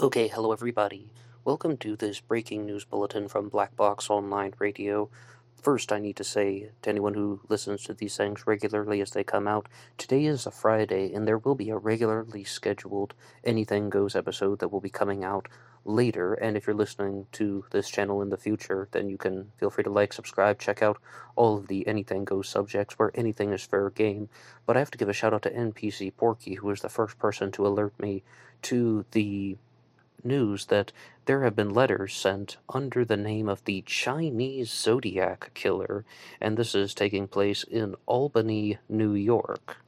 Okay, hello everybody. Welcome to this breaking news bulletin from Black Box Online Radio. First, I need to say to anyone who listens to these things regularly as they come out, today is a Friday and there will be a regularly scheduled Anything Goes episode that will be coming out later. And if you're listening to this channel in the future, then you can feel free to like, subscribe, check out all of the Anything Goes subjects where anything is fair game. But I have to give a shout out to NPC Porky, who was the first person to alert me to the news that there have been letters sent under the name of the Chinese Zodiac Killer, and this is taking place in Albany, New York.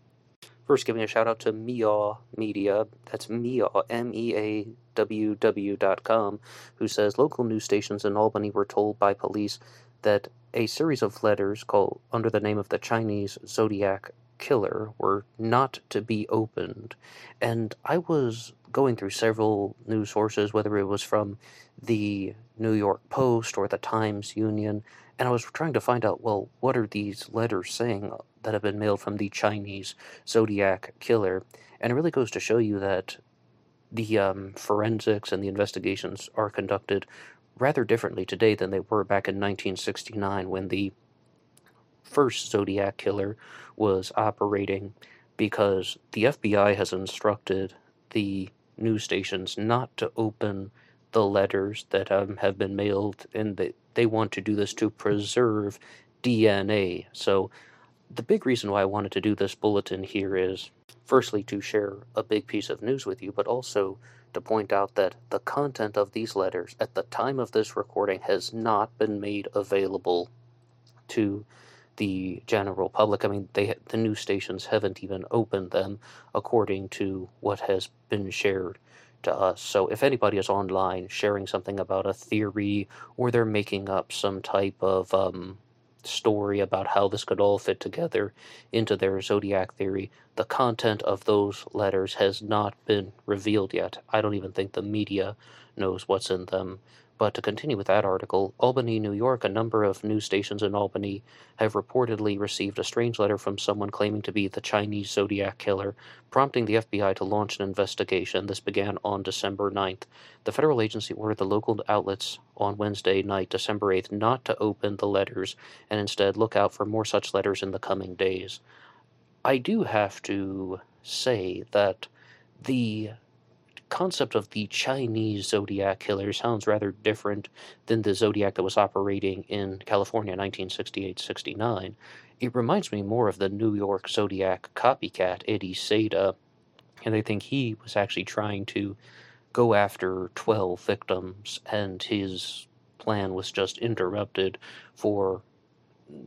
First, giving a shout out to Meaw Media, that's Meaw, M E A W W dot com, who says local news stations in Albany were told by police that a series of letters called under the name of the Chinese Zodiac Killer were not to be opened. And I was going through several news sources, whether it was from the New York Post or the Times Union, and I was trying to find out, well, what are these letters saying that have been mailed from the Chinese Zodiac Killer? And it really goes to show you that the um, forensics and the investigations are conducted rather differently today than they were back in 1969 when the first Zodiac killer was operating because the FBI has instructed the news stations not to open the letters that um, have been mailed, and they, they want to do this to preserve DNA. So, the big reason why I wanted to do this bulletin here is firstly to share a big piece of news with you, but also to point out that the content of these letters at the time of this recording has not been made available to the general public. I mean, they the news stations haven't even opened them according to what has been shared to us. So if anybody is online sharing something about a theory or they're making up some type of um, story about how this could all fit together into their zodiac theory, the content of those letters has not been revealed yet. I don't even think the media knows what's in them. But to continue with that article, Albany, New York, a number of news stations in Albany have reportedly received a strange letter from someone claiming to be the Chinese Zodiac killer, prompting the FBI to launch an investigation. This began on December 9th. The federal agency ordered the local outlets on Wednesday night, December 8th, not to open the letters and instead look out for more such letters in the coming days. I do have to say that the concept of the Chinese Zodiac killer sounds rather different than the Zodiac that was operating in California in 1968 69. It reminds me more of the New York Zodiac copycat, Eddie Seda, and I think he was actually trying to go after 12 victims, and his plan was just interrupted for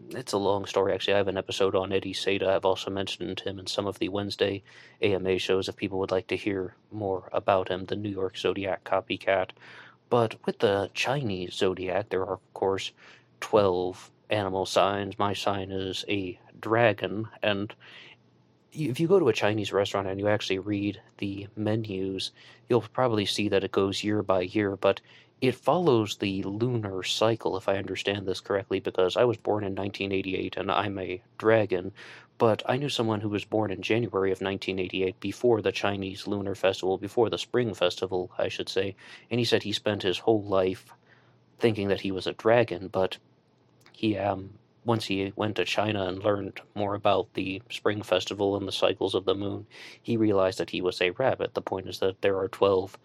it's a long story actually. I have an episode on Eddie Seda. I've also mentioned him in some of the Wednesday AMA shows if people would like to hear more about him, the New York Zodiac copycat. But with the Chinese zodiac, there are, of course, 12 animal signs. My sign is a dragon, and if you go to a Chinese restaurant and you actually read the menus, you'll probably see that it goes year by year, but it follows the lunar cycle, if I understand this correctly, because I was born in 1988 and I'm a dragon, but I knew someone who was born in January of 1988 before the Chinese Lunar Festival, before the Spring Festival, I should say, and he said he spent his whole life thinking that he was a dragon, but he um once he went to China and learned more about the Spring Festival and the cycles of the moon, he realized that he was a rabbit. The point is that there are 12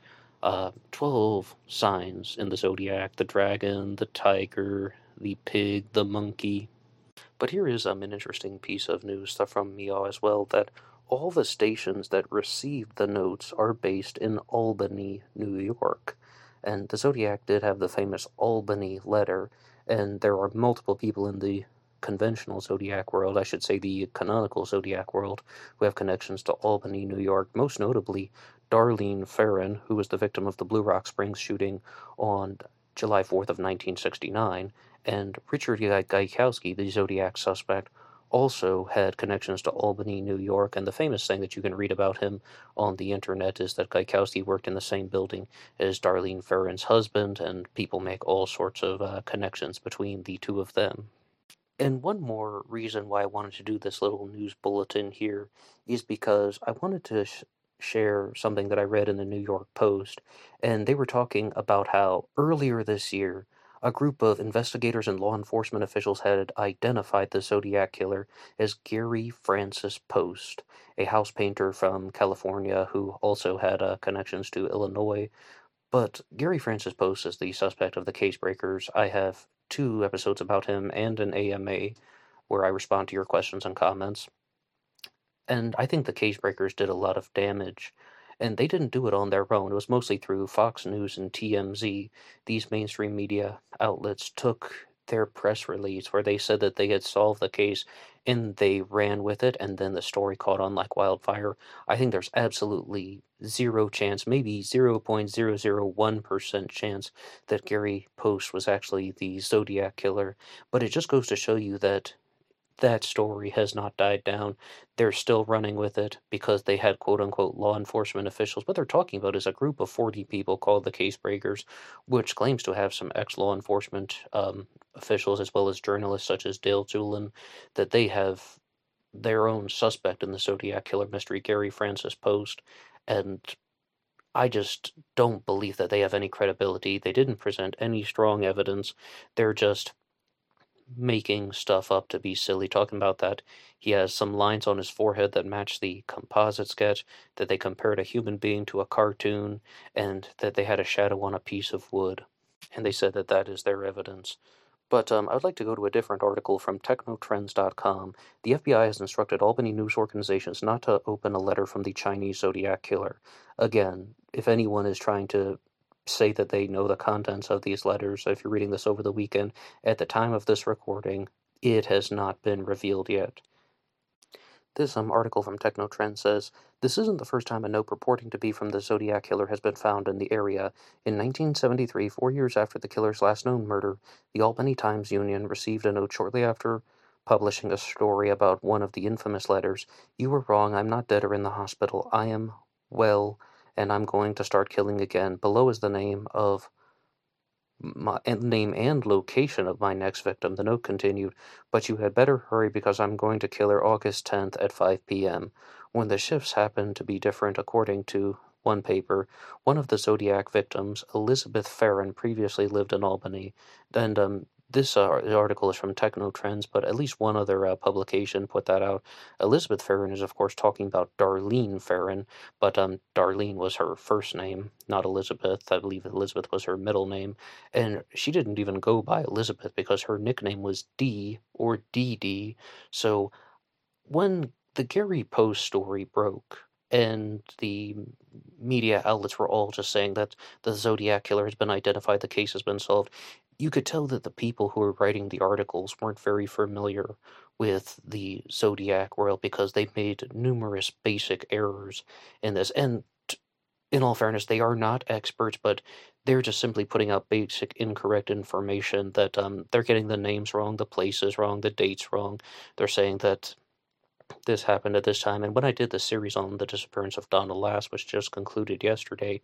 uh, 12 signs in the zodiac the dragon, the tiger, the pig, the monkey. But here is um, an interesting piece of news from Meow as well that all the stations that received the notes are based in Albany, New York. And the Zodiac did have the famous Albany letter, and there are multiple people in the conventional zodiac world, I should say the canonical zodiac world, who have connections to Albany, New York, most notably Darlene Ferrin, who was the victim of the Blue Rock Springs shooting on July 4th of 1969, and Richard Gaikowski, the Zodiac suspect, also had connections to Albany, New York, and the famous thing that you can read about him on the internet is that Gaikowski worked in the same building as Darlene Ferrin's husband, and people make all sorts of uh, connections between the two of them. And one more reason why I wanted to do this little news bulletin here is because I wanted to sh- share something that I read in the New York Post, and they were talking about how earlier this year, a group of investigators and law enforcement officials had identified the Zodiac killer as Gary Francis Post, a house painter from California who also had uh, connections to Illinois. But Gary Francis Post is the suspect of the case breakers. I have two episodes about him and an AMA where I respond to your questions and comments. And I think the case breakers did a lot of damage and they didn't do it on their own. It was mostly through Fox News and TMZ. These mainstream media outlets took their press release where they said that they had solved the case and they ran with it, and then the story caught on like wildfire. I think there's absolutely zero chance, maybe 0.001% chance that Gary Post was actually the Zodiac killer. But it just goes to show you that that story has not died down. They're still running with it because they had quote unquote law enforcement officials. What they're talking about is a group of 40 people called the Case Breakers, which claims to have some ex law enforcement um, officials as well as journalists such as Dale Toolan, that they have their own suspect in the Zodiac Killer mystery, Gary Francis Post. And I just don't believe that they have any credibility. They didn't present any strong evidence. They're just making stuff up to be silly, talking about that he has some lines on his forehead that match the composite sketch, that they compared a human being to a cartoon, and that they had a shadow on a piece of wood. And they said that that is their evidence. But um, I would like to go to a different article from Technotrends.com. The FBI has instructed Albany news organizations not to open a letter from the Chinese Zodiac killer. Again, if anyone is trying to say that they know the contents of these letters. If you're reading this over the weekend, at the time of this recording, it has not been revealed yet. This um, article from Technotrend says this isn't the first time a note purporting to be from the Zodiac killer has been found in the area. In 1973, four years after the killer's last known murder, the Albany Times Union received a note shortly after publishing a story about one of the infamous letters. You were wrong. I'm not dead or in the hospital. I am well and I'm going to start killing again. Below is the name of my name and location of my next victim. The note continued, but you had better hurry because I'm going to kill her August 10th at 5 p.m. When the shifts happen to be different according to one paper, one of the Zodiac victims, Elizabeth Ferrin, previously lived in Albany, and um, this uh, article is from Techno Trends, but at least one other uh, publication put that out. Elizabeth Ferrin is, of course, talking about Darlene Ferrin, but um, Darlene was her first name, not Elizabeth. I believe Elizabeth was her middle name, and she didn't even go by Elizabeth because her nickname was D or DD. So when the Gary Poe story broke, and the media outlets were all just saying that the Zodiac killer has been identified, the case has been solved you could tell that the people who were writing the articles weren't very familiar with the zodiac world because they made numerous basic errors in this. And in all fairness, they are not experts, but they're just simply putting out basic incorrect information that um, they're getting the names wrong, the places wrong, the dates wrong. They're saying that this happened at this time. And when I did the series on the disappearance of Donna Lass, which just concluded yesterday,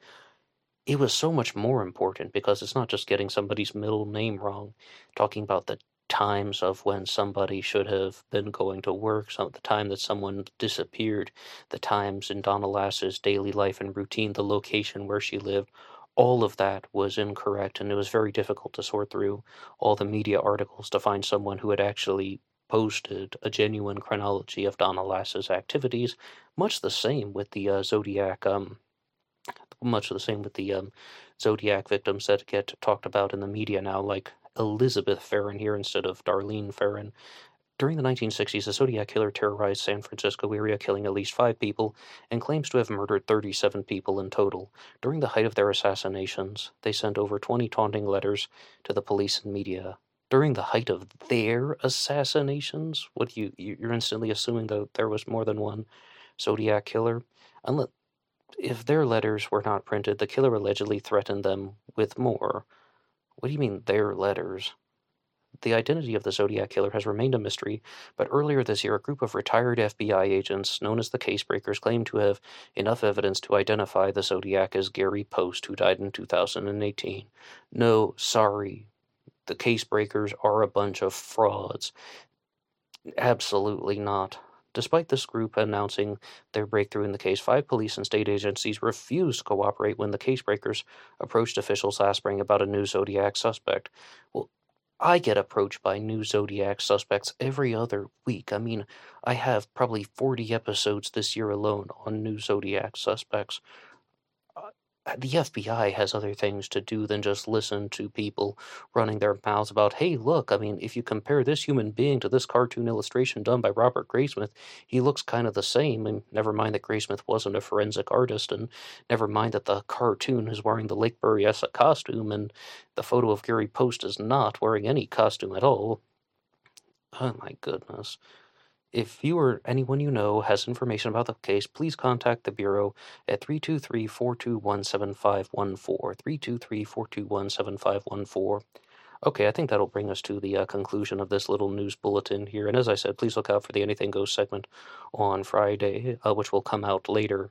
it was so much more important because it's not just getting somebody's middle name wrong, talking about the times of when somebody should have been going to work, some the time that someone disappeared, the times in Donna Lass's daily life and routine, the location where she lived. All of that was incorrect, and it was very difficult to sort through all the media articles to find someone who had actually posted a genuine chronology of Donna Lass's activities. Much the same with the uh, Zodiac um, much the same with the um, Zodiac victims that get talked about in the media now, like Elizabeth Ferrin here instead of Darlene Ferrin. During the 1960s, the Zodiac killer terrorized San Francisco area, killing at least five people, and claims to have murdered 37 people in total. During the height of their assassinations, they sent over 20 taunting letters to the police and media. During the height of their assassinations, what you you're instantly assuming that there was more than one Zodiac killer. Unless if their letters were not printed, the killer allegedly threatened them with more. What do you mean, their letters? The identity of the Zodiac killer has remained a mystery, but earlier this year, a group of retired FBI agents, known as the Casebreakers, claimed to have enough evidence to identify the Zodiac as Gary Post, who died in 2018. No, sorry. The Casebreakers are a bunch of frauds. Absolutely not Despite this group announcing their breakthrough in the case, five police and state agencies refused to cooperate when the casebreakers approached officials last spring about a new Zodiac suspect. Well, I get approached by new Zodiac suspects every other week. I mean, I have probably 40 episodes this year alone on new Zodiac suspects Uh, the FBI has other things to do than just listen to people running their mouths about, hey, look, I mean, if you compare this human being to this cartoon illustration done by Robert Graysmith, he looks kind of the same. And never mind that Graysmith wasn't a forensic artist, and never mind that the cartoon is wearing the Lake Berryessa costume, and the photo of Gary Post is not wearing any costume at all. Oh my goodness. If you or anyone you know has information about the case, please contact the Bureau at 323 421 7514. 323 421 7514. Okay, I think that'll bring us to the uh, conclusion of this little news bulletin here. And as I said, please look out for the Anything Goes segment on Friday, uh, which will come out later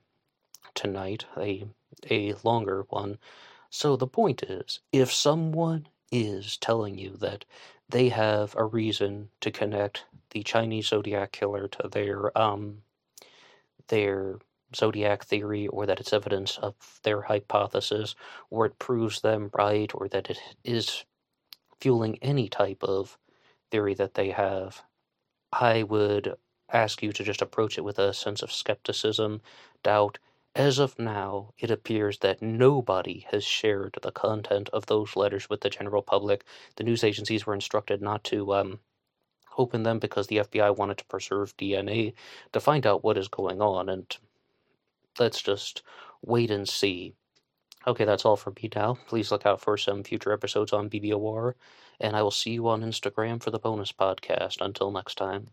tonight, a, a longer one. So the point is if someone is telling you that they have a reason to connect the Chinese Zodiac killer to their um their zodiac theory or that it's evidence of their hypothesis or it proves them right or that it is fueling any type of theory that they have i would ask you to just approach it with a sense of skepticism doubt as of now, it appears that nobody has shared the content of those letters with the general public. The news agencies were instructed not to um, open them because the FBI wanted to preserve DNA to find out what is going on, and let's just wait and see. Okay, that's all for me now. Please look out for some future episodes on BBOR, and I will see you on Instagram for the bonus podcast. Until next time.